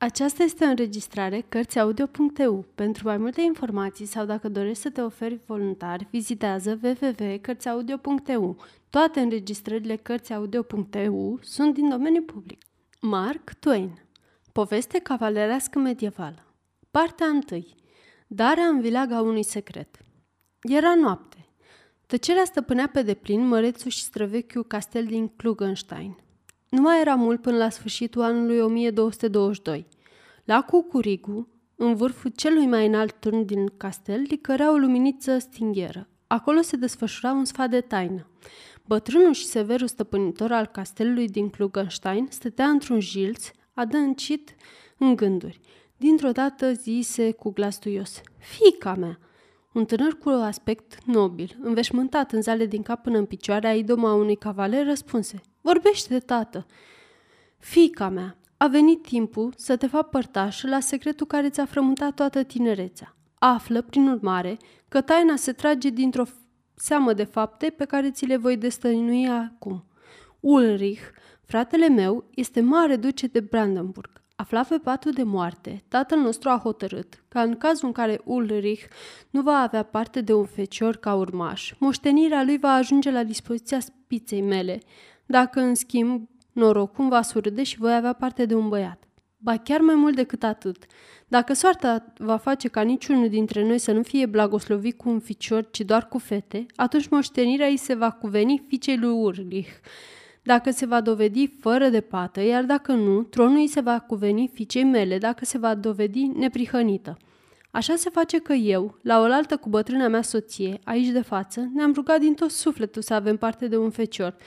Aceasta este o înregistrare Cărțiaudio.eu. Pentru mai multe informații sau dacă dorești să te oferi voluntar, vizitează www.cărțiaudio.eu. Toate înregistrările Cărțiaudio.eu sunt din domeniu public. Mark Twain Poveste cavalerească medievală Partea 1 Darea în vilaga unui secret Era noapte. Tăcerea stăpânea pe deplin mărețul și străvechiul castel din Klugenstein – nu mai era mult până la sfârșitul anului 1222. La Cucurigu, în vârful celui mai înalt turn din castel, licărea o luminiță stingheră. Acolo se desfășura un sfat de taină. Bătrânul și severul stăpânitor al castelului din Klugenstein stătea într-un jilț, adâncit în gânduri. Dintr-o dată zise cu glas tuios, Fica mea! Un tânăr cu aspect nobil, înveșmântat în zale din cap până în picioare, a idoma unui cavaler, răspunse, Vorbește, tată! Fica mea, a venit timpul să te fac părtaș la secretul care ți-a frământat toată tinerețea. Află, prin urmare, că taina se trage dintr-o seamă de fapte pe care ți le voi destăinui acum. Ulrich, fratele meu, este mare duce de Brandenburg. Aflat pe patul de moarte, tatăl nostru a hotărât că în cazul în care Ulrich nu va avea parte de un fecior ca urmaș, moștenirea lui va ajunge la dispoziția spiței mele, dacă, în schimb, norocul va surde și voi avea parte de un băiat. Ba chiar mai mult decât atât. Dacă soarta va face ca niciunul dintre noi să nu fie blagoslovit cu un ficior, ci doar cu fete, atunci moștenirea ei se va cuveni fiicei lui Urlich. Dacă se va dovedi fără de pată, iar dacă nu, tronul ei se va cuveni fiicei mele, dacă se va dovedi neprihănită. Așa se face că eu, la oaltă cu bătrâna mea soție, aici de față, ne-am rugat din tot sufletul să avem parte de un fecior –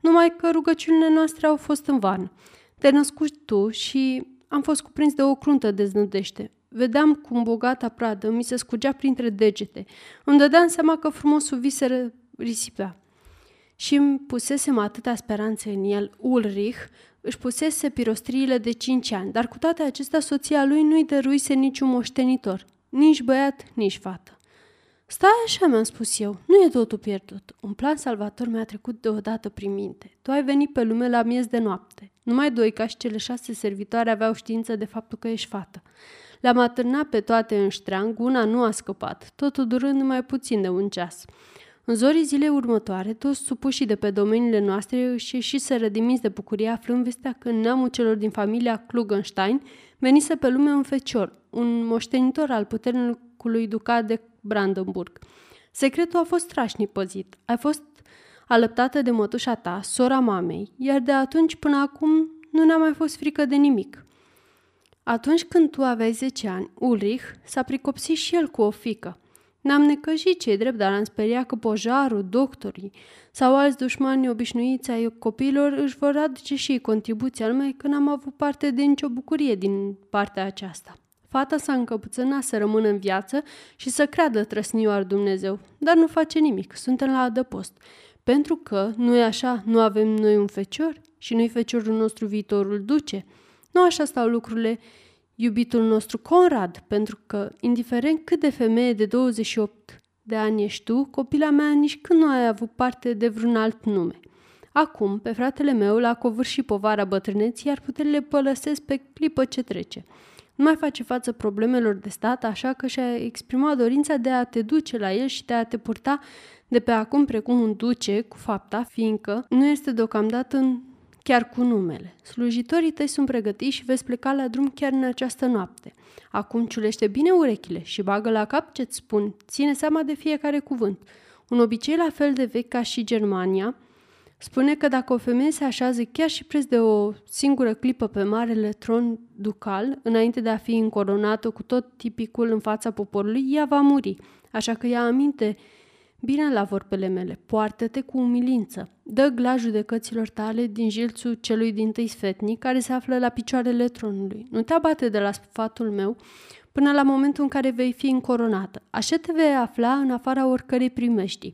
numai că rugăciunile noastre au fost în van. Te născuși tu și am fost cuprins de o cruntă deznădește. Vedeam cum bogata pradă mi se scugea printre degete. Îmi dădeam seama că frumosul vis se risipea. Și îmi pusesem atâta speranță în el. Ulrich își pusese pirostriile de cinci ani, dar cu toate acestea soția lui nu-i dăruise niciun moștenitor, nici băiat, nici fată. Stai așa, mi-am spus eu, nu e totul pierdut. Un plan salvator mi-a trecut deodată prin minte. Tu ai venit pe lume la miez de noapte. Numai doi ca și cele șase servitoare aveau știință de faptul că ești fată. Le-am atârnat pe toate în ștreang, una nu a scăpat, totul durând mai puțin de un ceas. În zorii zilei următoare, toți supușii de pe domeniile noastre își ieșiseră dimiți de bucurie aflând vestea că neamul celor din familia Klugenstein venise pe lume un fecior, un moștenitor al puternicului ducat de Brandenburg. Secretul a fost strașnic păzit. Ai fost alăptată de mătușa ta, sora mamei, iar de atunci până acum nu ne-a mai fost frică de nimic. Atunci când tu aveai 10 ani, Ulrich s-a pricopsit și el cu o fică. Ne-am necăjit ce drept, dar am speriat că pojarul, doctorii sau alți dușmani obișnuiți ai copiilor își vor aduce și ei contribuția, numai că n-am avut parte de nicio bucurie din partea aceasta. Fata s-a încăpățânat să rămână în viață și să creadă trăsnioar Dumnezeu, dar nu face nimic, suntem la adăpost. Pentru că, nu e așa, nu avem noi un fecior și nu-i feciorul nostru viitorul duce. Nu așa stau lucrurile iubitul nostru Conrad, pentru că, indiferent cât de femeie de 28 de ani ești tu, copila mea nici când nu ai avut parte de vreun alt nume. Acum, pe fratele meu, l-a covârșit povara bătrâneții, iar puterile pălăsesc pe clipă ce trece nu mai face față problemelor de stat, așa că și-a exprimat dorința de a te duce la el și de a te purta de pe acum precum un duce cu fapta, fiindcă nu este deocamdată în chiar cu numele. Slujitorii tăi sunt pregătiți și veți pleca la drum chiar în această noapte. Acum ciulește bine urechile și bagă la cap ce-ți spun. Ține seama de fiecare cuvânt. Un obicei la fel de vechi ca și Germania, Spune că dacă o femeie se așează chiar și preț de o singură clipă pe marele tron ducal, înainte de a fi încoronată cu tot tipicul în fața poporului, ea va muri. Așa că ia aminte bine la vorbele mele, poartă-te cu umilință. Dă glas judecăților tale din jilțul celui din tâi sfetnic care se află la picioarele tronului. Nu te abate de la sfatul meu până la momentul în care vei fi încoronată. Așa te vei afla în afara oricărei primești.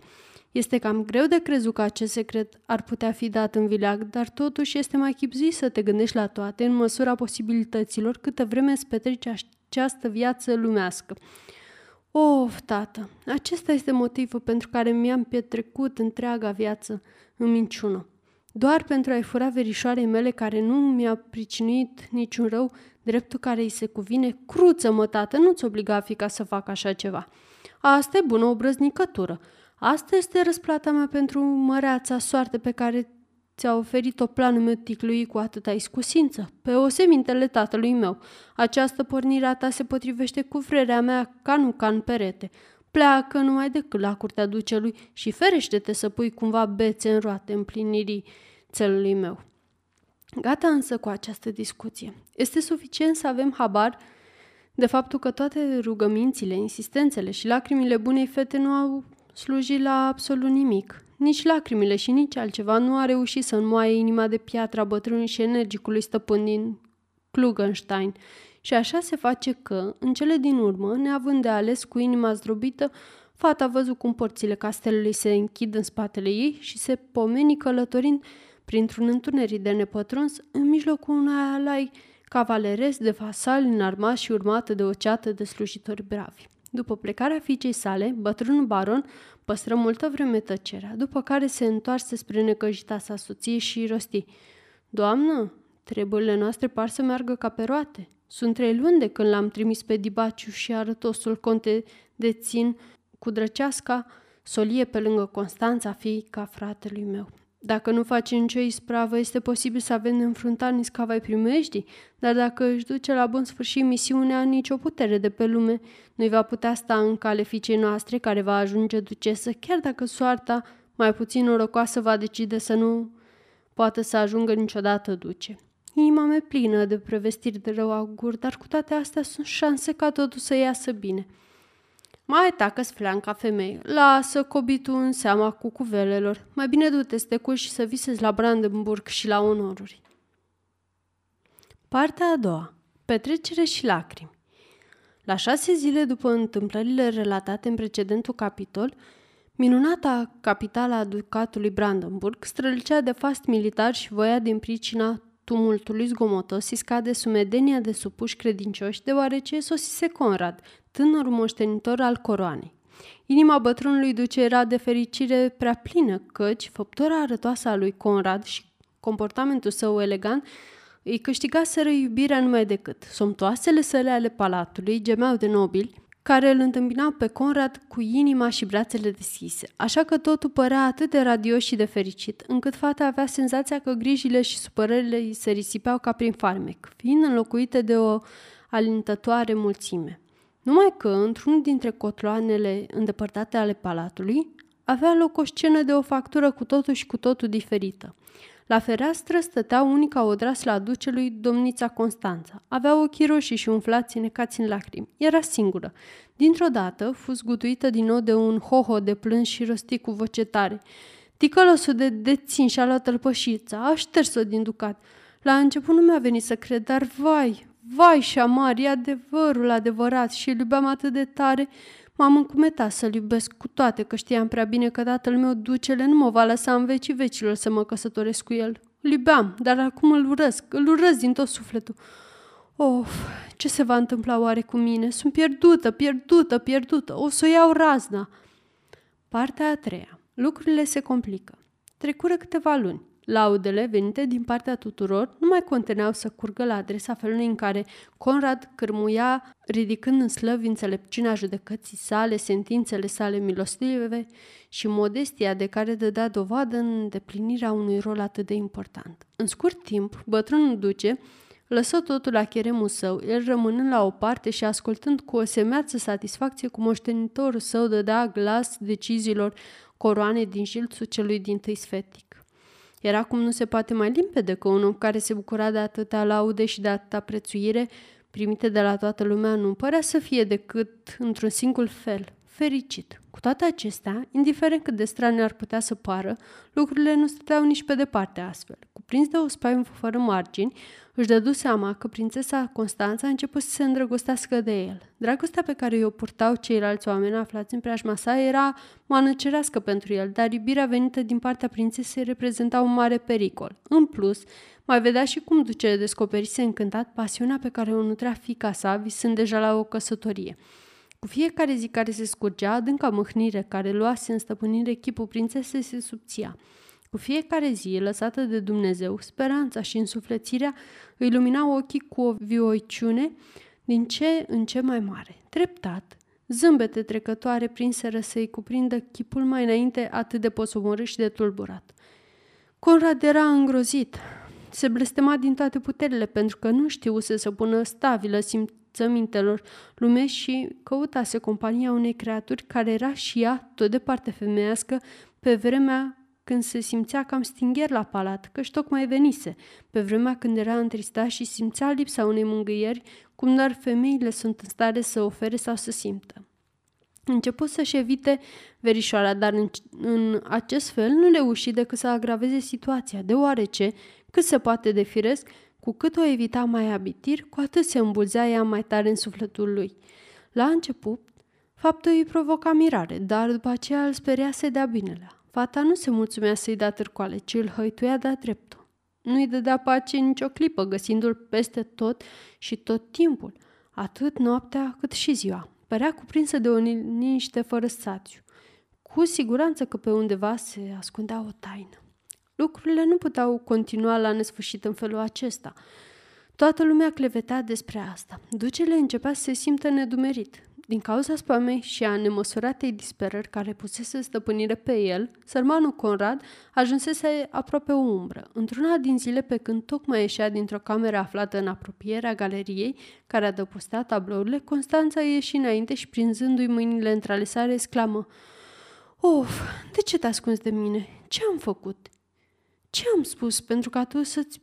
Este cam greu de crezut că acest secret ar putea fi dat în vileag, dar totuși este mai chipzuit să te gândești la toate în măsura posibilităților câtă vreme îți petreci această viață lumească. Of, tată, acesta este motivul pentru care mi-am petrecut întreaga viață în minciună. doar pentru a-i fura verișoarei mele care nu mi-a pricinuit niciun rău, dreptul care îi se cuvine, cruță-mă, tată, nu-ți obliga fica să facă așa ceva. Asta e bună obrăznicătură. Asta este răsplata mea pentru măreața soarte pe care ți-a oferit-o planul meu ticlui cu atâta iscusință, pe o semintele tatălui meu. Această pornire a ta se potrivește cu vrerea mea ca nu ca în perete. Pleacă numai decât la curtea ducelui și ferește-te să pui cumva bețe în roate împlinirii țelului meu. Gata însă cu această discuție. Este suficient să avem habar de faptul că toate rugămințile, insistențele și lacrimile bunei fete nu au slujit la absolut nimic. Nici lacrimile și nici altceva nu a reușit să înmoaie inima de piatra bătrân și energicului stăpân din Klugenstein. Și așa se face că, în cele din urmă, neavând de ales cu inima zdrobită, fata a văzut cum porțile castelului se închid în spatele ei și se pomeni călătorind printr-un întuneric de nepătruns în mijlocul unui alai cavaleresc de vasali înarmați și urmată de o ceată de slujitori bravi. După plecarea fiicei sale, bătrânul baron păstră multă vreme tăcerea, după care se întoarse spre necăjita sa soție și rosti. Doamnă, treburile noastre par să meargă ca pe roate. Sunt trei luni de când l-am trimis pe Dibaciu și arătosul conte de țin cu drăceasca solie pe lângă Constanța, fiica fratelui meu. Dacă nu face nicio ispravă, este posibil să avem înfruntat niscavai primești, dar dacă își duce la bun sfârșit misiunea, nicio putere de pe lume nu-i va putea sta în cale fiicei noastre care va ajunge ducesă, chiar dacă soarta mai puțin norocoasă va decide să nu poată să ajungă niciodată duce. Inima mea plină de prevestiri de rău augur, dar cu toate astea sunt șanse ca totul să iasă bine – mai tacă fleanca femeie. Lasă cobitul în seama cu cuvelelor. Mai bine du-te să te și să visezi la Brandenburg și la onoruri. Partea a doua. Petrecere și lacrimi. La șase zile după întâmplările relatate în precedentul capitol, minunata capitala a ducatului Brandenburg strălucea de fast militar și voia din pricina tumultului zgomotos și scade sumedenia de supuși credincioși, deoarece sosise Conrad, tânărul moștenitor al coroanei. Inima bătrânului duce era de fericire prea plină, căci făptura arătoasă a lui Conrad și comportamentul său elegant îi câștigaseră iubirea numai decât. Somtoasele săle ale palatului gemeau de nobili, care îl întâmpinau pe Conrad cu inima și brațele deschise, așa că totul părea atât de radios și de fericit, încât fata avea senzația că grijile și supărările îi se risipeau ca prin farmec, fiind înlocuite de o alintătoare mulțime. Numai că, într-unul dintre cotloanele îndepărtate ale palatului, avea loc o scenă de o factură cu totul și cu totul diferită. La fereastră stătea unica odraslă a ducelui, domnița Constanța. Avea ochii roșii și umflați necați în lacrimi. Era singură. Dintr-o dată, fu zgutuită din nou de un hoho de plâns și rosti cu voce tare. Ticălosul de dețin și-a luat tălpășița, a șters-o din ducat. La început nu mi-a venit să cred, dar vai, vai și amar, e adevărul adevărat și îl iubeam atât de tare M-am încumetat să-l iubesc cu toate că știam prea bine că tatăl meu ducele nu mă va lăsa în vecii vecilor să mă căsătoresc cu el. Îl iubeam, dar acum îl urăsc, îl urăsc din tot sufletul. Of, ce se va întâmpla oare cu mine? Sunt pierdută, pierdută, pierdută. O să o iau razna. Partea a treia. Lucrurile se complică. Trecură câteva luni. Laudele venite din partea tuturor nu mai conteneau să curgă la adresa felului în care Conrad cârmuia, ridicând în slăvi înțelepciunea judecății sale, sentințele sale milostive și modestia de care dădea dovadă în îndeplinirea unui rol atât de important. În scurt timp, bătrânul duce lăsă totul la cheremul său, el rămânând la o parte și ascultând cu o semeață satisfacție cum moștenitorul său dădea glas deciziilor coroane din jilțul celui din tâi sfetic. Era cum nu se poate mai limpede că un om care se bucura de atâtea laude și de atâta prețuire primite de la toată lumea nu părea să fie decât într-un singur fel, fericit. Cu toate acestea, indiferent cât de strane ar putea să pară, lucrurile nu stăteau nici pe departe astfel. Cuprins de o spaimă fără margini, își dădu seama că prințesa Constanța a început să se îndrăgostească de el. Dragostea pe care o purtau ceilalți oameni aflați în preajma sa era manăcerească pentru el, dar iubirea venită din partea prințesei reprezenta un mare pericol. În plus, mai vedea și cum ducele descoperise încântat pasiunea pe care o nutrea fica sa, visând deja la o căsătorie. Cu fiecare zi care se scurgea, adânca mâhnire care luase în stăpânire chipul prințesei se subția. Cu fiecare zi lăsată de Dumnezeu, speranța și însuflețirea îi luminau ochii cu o vioiciune din ce în ce mai mare. Treptat, zâmbete trecătoare prinseră să-i cuprindă chipul mai înainte atât de posomorât și de tulburat. Conrad era îngrozit. Se blestema din toate puterile pentru că nu știuse să pună stabilă simțămintelor lume și căutase compania unei creaturi care era și ea tot de parte femeiască pe vremea când se simțea cam stingher la palat, căci tocmai venise, pe vremea când era întristat și simțea lipsa unei mângâieri, cum doar femeile sunt în stare să ofere sau să simtă. Început să-și evite verișoara, dar în, în acest fel nu reuși decât să agraveze situația, deoarece, cât se poate de firesc, cu cât o evita mai abitir, cu atât se îmbulzea ea mai tare în sufletul lui. La început, faptul îi provoca mirare, dar după aceea îl speria să dea binele. Fata nu se mulțumea să-i dea târcoale, ci îl hăituia de-a dreptul. Nu-i dădea pace nicio clipă, găsindu-l peste tot și tot timpul, atât noaptea cât și ziua. Părea cuprinsă de o liniște fără stațiu. Cu siguranță că pe undeva se ascundea o taină. Lucrurile nu puteau continua la nesfârșit în felul acesta. Toată lumea clevetea despre asta. Ducele începea să se simtă nedumerit. Din cauza spamei și a nemăsuratei disperări care pusese stăpânire pe el, sărmanul Conrad ajunsese aproape o umbră. Într-una din zile pe când tocmai ieșea dintr-o cameră aflată în apropierea galeriei, care adăpostea tablourile, Constanța ieși înainte și prinzându-i mâinile între ale sale, exclamă Of, de ce te ascunzi de mine? Ce am făcut? Ce am spus pentru ca tu să-ți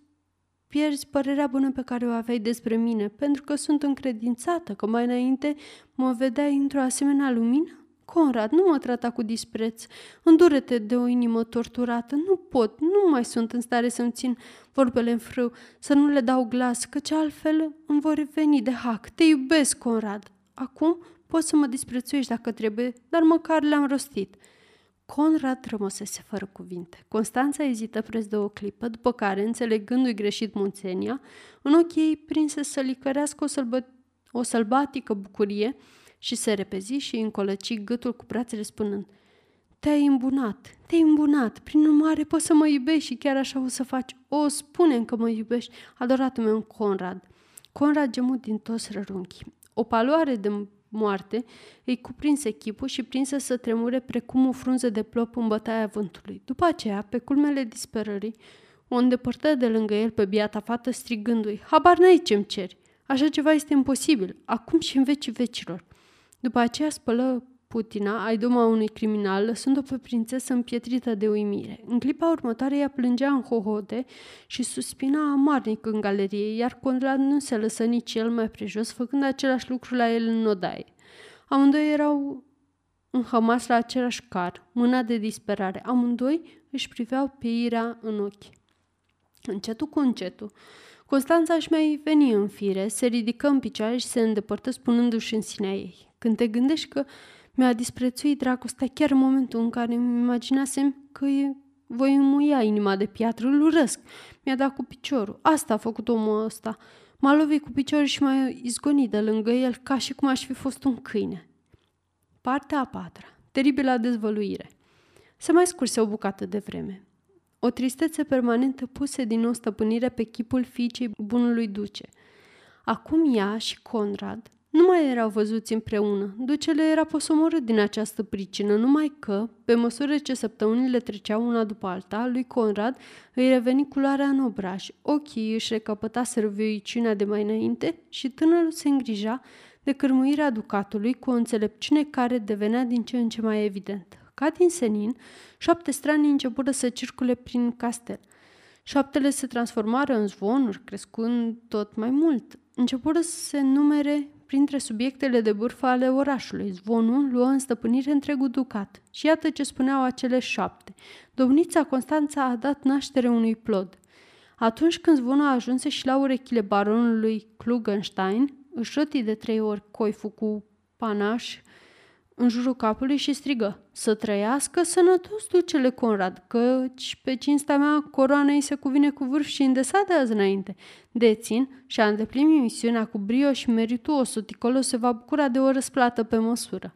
pierzi părerea bună pe care o aveai despre mine, pentru că sunt încredințată că mai înainte mă vedeai într-o asemenea lumină? Conrad, nu mă trata cu dispreț. Îndurete de o inimă torturată. Nu pot, nu mai sunt în stare să-mi țin vorbele în frâu, să nu le dau glas, căci altfel îmi vor veni de hac. Te iubesc, Conrad. Acum poți să mă disprețuiești dacă trebuie, dar măcar le-am rostit. Conrad rămăsese fără cuvinte. Constanța ezită preț de o clipă, după care, înțelegându-i greșit munțenia, în ochii ei prinse să licărească o, sălbă- o sălbatică bucurie și se repezi și încolăci gâtul cu brațele spunând Te-ai îmbunat, te-ai îmbunat, prin urmare poți să mă iubești și chiar așa o să faci. O, spune că mă iubești, adoratul meu Conrad. Conrad gemut din toți rărunchii. O paloare de moarte, îi cuprinse chipul și prinse să tremure precum o frunză de plop în bătaia vântului. După aceea, pe culmele disperării, o îndepărtă de lângă el pe biata fată strigându-i, Habar n-ai ce-mi ceri! Așa ceva este imposibil, acum și în vecii vecilor. După aceea spălă Putina, ai doma unui criminal, lăsând-o pe prințesă împietrită de uimire. În clipa următoare ea plângea în hohote și suspina amarnic în galerie, iar Conrad nu se lăsă nici el mai prejos, făcând același lucru la el în odaie. Amândoi erau înhămați la același car, mâna de disperare. Amândoi își priveau pe Ira în ochi. Încetul cu încetul, Constanța își mai veni în fire, se ridică în picioare și se îndepărtă spunându-și în sinea ei. Când te gândești că mi-a disprețuit dragostea chiar în momentul în care îmi imaginasem că e, voi muia inima de piatră, îl urăsc. Mi-a dat cu piciorul. Asta a făcut omul ăsta. M-a lovit cu piciorul și m-a izgonit de lângă el ca și cum aș fi fost un câine. Partea a patra. Teribilă dezvăluire. Se mai scurse o bucată de vreme. O tristețe permanentă puse din nou stăpânire pe chipul fiicei bunului duce. Acum ea și Conrad nu mai erau văzuți împreună. Ducele era posomorât din această pricină, numai că, pe măsură ce săptămânile treceau una după alta, lui Conrad îi reveni culoarea în obraj, ochii își recapăta vioiciunea de mai înainte și tânărul se îngrija de cârmuirea ducatului cu o înțelepciune care devenea din ce în ce mai evidentă. Ca din senin, șapte strani începură să circule prin castel. Șaptele se transformară în zvonuri, crescând tot mai mult. Începură să se numere printre subiectele de bârfă ale orașului. Zvonul luă în stăpânire întregul ducat. Și iată ce spuneau acele șapte. Domnița Constanța a dat naștere unui plod. Atunci când zvonul ajunse și la urechile baronului Klugenstein, își roti de trei ori coiful cu panaș în jurul capului și strigă Să trăiască sănătos ducele Conrad, căci pe cinstea mea coroana îi se cuvine cu vârf și îndesat de azi înainte. Dețin și a îndeplinit misiunea cu brio și merituos, Ticolo se va bucura de o răsplată pe măsură.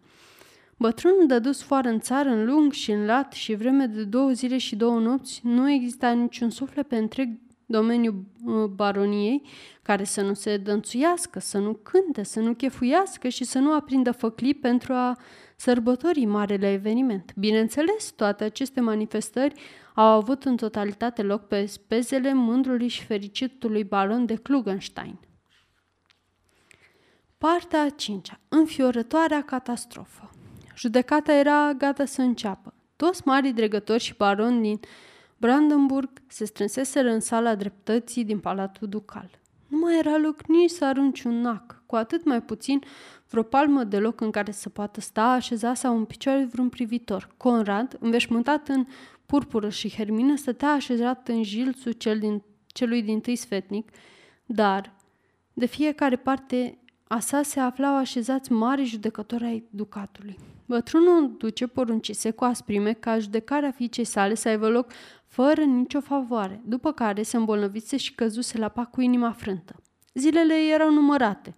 Bătrânul dădu sfoară în țară, în lung și în lat și vreme de două zile și două nopți nu exista niciun suflet pe întreg domeniul uh, baroniei care să nu se dănțuiască, să nu cânte, să nu chefuiască și să nu aprindă făclii pentru a sărbători marele eveniment. Bineînțeles, toate aceste manifestări au avut în totalitate loc pe spezele mândrului și fericitului baron de Klugenstein. Partea a cincea. Înfiorătoarea catastrofă. Judecata era gata să înceapă. Toți marii dregători și baroni din Brandenburg se strânseseră în sala dreptății din Palatul Ducal. Nu mai era loc nici să arunci un nac, cu atât mai puțin vreo palmă de loc în care să poată sta așeza sau în picioare vreun privitor. Conrad, înveșmântat în purpură și hermină, stătea așezat în jilțul cel din, celui din tâi sfetnic, dar de fiecare parte a sa se aflau așezați mari judecători ai ducatului. Bătrânul duce poruncise cu asprime ca judecarea fiicei sale să aibă loc fără nicio favoare, după care se îmbolnăvise și căzuse la pac cu inima frântă. Zilele erau numărate.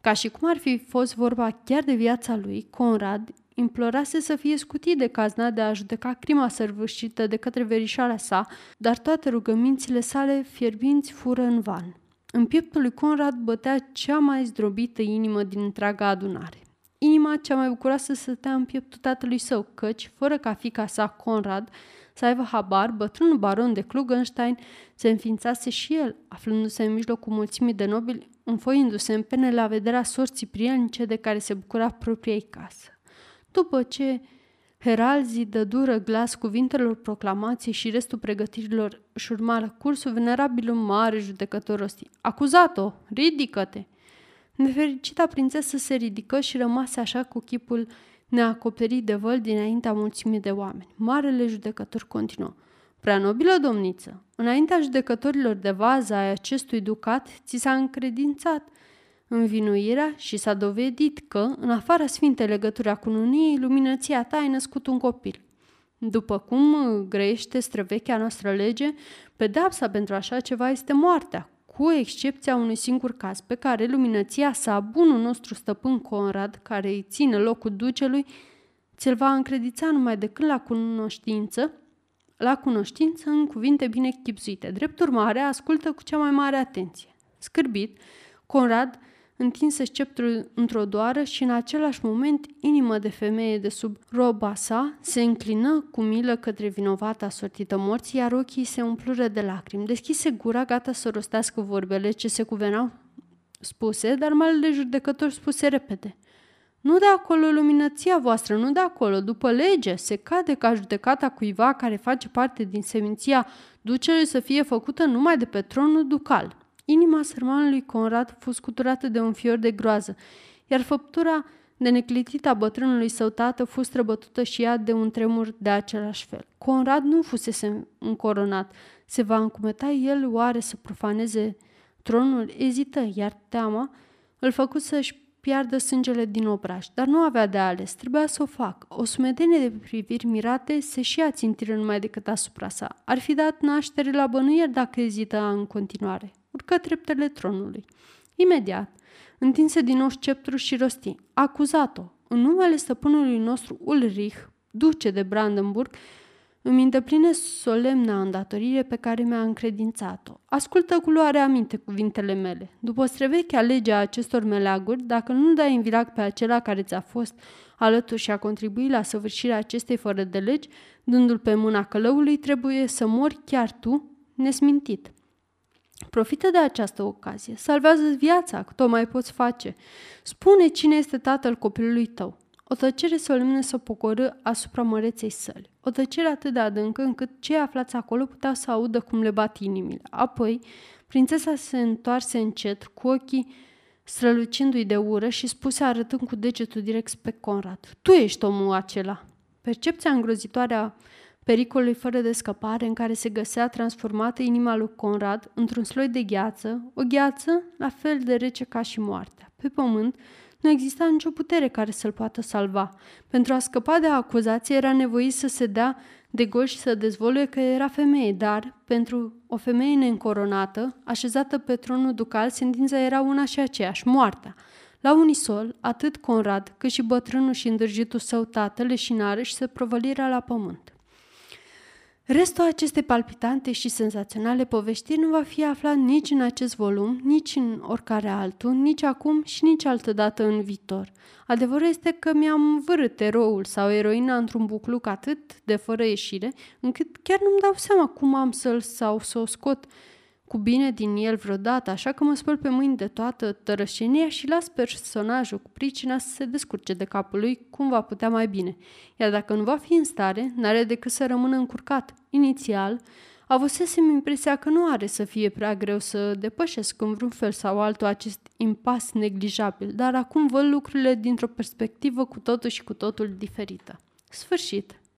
Ca și cum ar fi fost vorba chiar de viața lui, Conrad implorase să fie scutit de cazna de a judeca crima săvârșită de către verișoara sa, dar toate rugămințile sale fierbinți fură în van. În pieptul lui Conrad bătea cea mai zdrobită inimă din întreaga adunare. Inima cea mai bucuroasă stătea în pieptul tatălui său, căci, fără ca fica sa, Conrad, să aibă habar, bătrânul baron de Klugenstein se înființase și el, aflându-se în mijlocul mulțimii de nobili, înfoindu-se în pene la vederea sorții prielnice de care se bucura propriei casă. După ce heralzii dă dură glas cuvintelor proclamației și restul pregătirilor își urmară cursul, venerabilul mare judecător rosti. Acuzat-o! Ridică-te! Nefericita prințesă se ridică și rămase așa cu chipul neacoperit de văl dinaintea mulțimii de oameni. Marele judecător continuă. Prea nobilă domniță, înaintea judecătorilor de vază ai acestui ducat, ți s-a încredințat învinuirea și s-a dovedit că, în afara sfintei legături a cununiei, luminăția ta ai născut un copil. După cum grăiește străvechea noastră lege, pedapsa pentru așa ceva este moartea, cu excepția unui singur caz pe care luminăția sa, bunul nostru stăpân Conrad, care îi ține locul ducelui, ți-l va încredița numai decât la cunoștință, la cunoștință în cuvinte bine chipzuite. Drept urmare, ascultă cu cea mai mare atenție. Scârbit, Conrad întinse sceptrul într-o doară și în același moment inima de femeie de sub roba sa se înclină cu milă către vinovata sortită morții, iar ochii se umplură de lacrimi. Deschise gura, gata să rostească vorbele ce se cuvenau spuse, dar malele judecător spuse repede. Nu de acolo luminăția voastră, nu de acolo. După lege, se cade ca judecata cuiva care face parte din seminția ducelui să fie făcută numai de pe tronul ducal. Inima sărmanului Conrad fost scuturată de un fior de groază, iar făptura de neclitită a bătrânului său tată fost străbătută și ea de un tremur de același fel. Conrad nu fusese încoronat. Se va încumeta el oare să profaneze tronul? Ezită, iar teama îl făcu să-și piardă sângele din obraj, dar nu avea de ales, trebuia să o facă. O sumedenie de priviri mirate se și ațintiră numai decât asupra sa. Ar fi dat naștere la bănuieri dacă ezită în continuare urcă treptele tronului. Imediat, întinse din nou sceptrul și rosti. Acuzat-o, în numele stăpânului nostru Ulrich, duce de Brandenburg, îmi îndepline solemna îndatorire pe care mi-a încredințat-o. Ascultă cu luare aminte cuvintele mele. După strevechea legea acestor meleaguri, dacă nu dai în vilag pe acela care ți-a fost alături și a contribuit la săvârșirea acestei fără de legi, dându-l pe mâna călăului, trebuie să mori chiar tu, nesmintit. Profită de această ocazie, salvează viața, cât o mai poți face. Spune cine este tatăl copilului tău. O tăcere solemnă să pocorâ asupra măreței săli. O tăcere atât de adâncă încât cei aflați acolo puteau să audă cum le bat inimile. Apoi, prințesa se întoarse încet, cu ochii strălucindu-i de ură și spuse arătând cu degetul direct spre Conrad. Tu ești omul acela. Percepția îngrozitoare a pericolului fără de scăpare în care se găsea transformată inima lui Conrad într-un sloi de gheață, o gheață la fel de rece ca și moartea. Pe pământ nu exista nicio putere care să-l poată salva. Pentru a scăpa de acuzație era nevoit să se dea de gol și să dezvoluie că era femeie, dar pentru o femeie neîncoronată, așezată pe tronul ducal, sentința era una și aceeași, moartea. La unisol, atât Conrad cât și bătrânul și îndrăjitul său tată leșinară și se provălirea la pământ. Restul acestei palpitante și senzaționale poveștiri nu va fi aflat nici în acest volum, nici în oricare altul, nici acum și nici altădată în viitor. Adevărul este că mi-am vărât eroul sau eroina într-un bucluc atât de fără ieșire, încât chiar nu-mi dau seama cum am să-l sau să o scot cu bine din el vreodată, așa că mă spăl pe mâini de toată tărășenia și las personajul cu pricina să se descurce de capul lui cum va putea mai bine. Iar dacă nu va fi în stare, n-are decât să rămână încurcat. Inițial, avusesem impresia că nu are să fie prea greu să depășesc în vreun fel sau altul acest impas neglijabil, dar acum văd lucrurile dintr-o perspectivă cu totul și cu totul diferită. Sfârșit.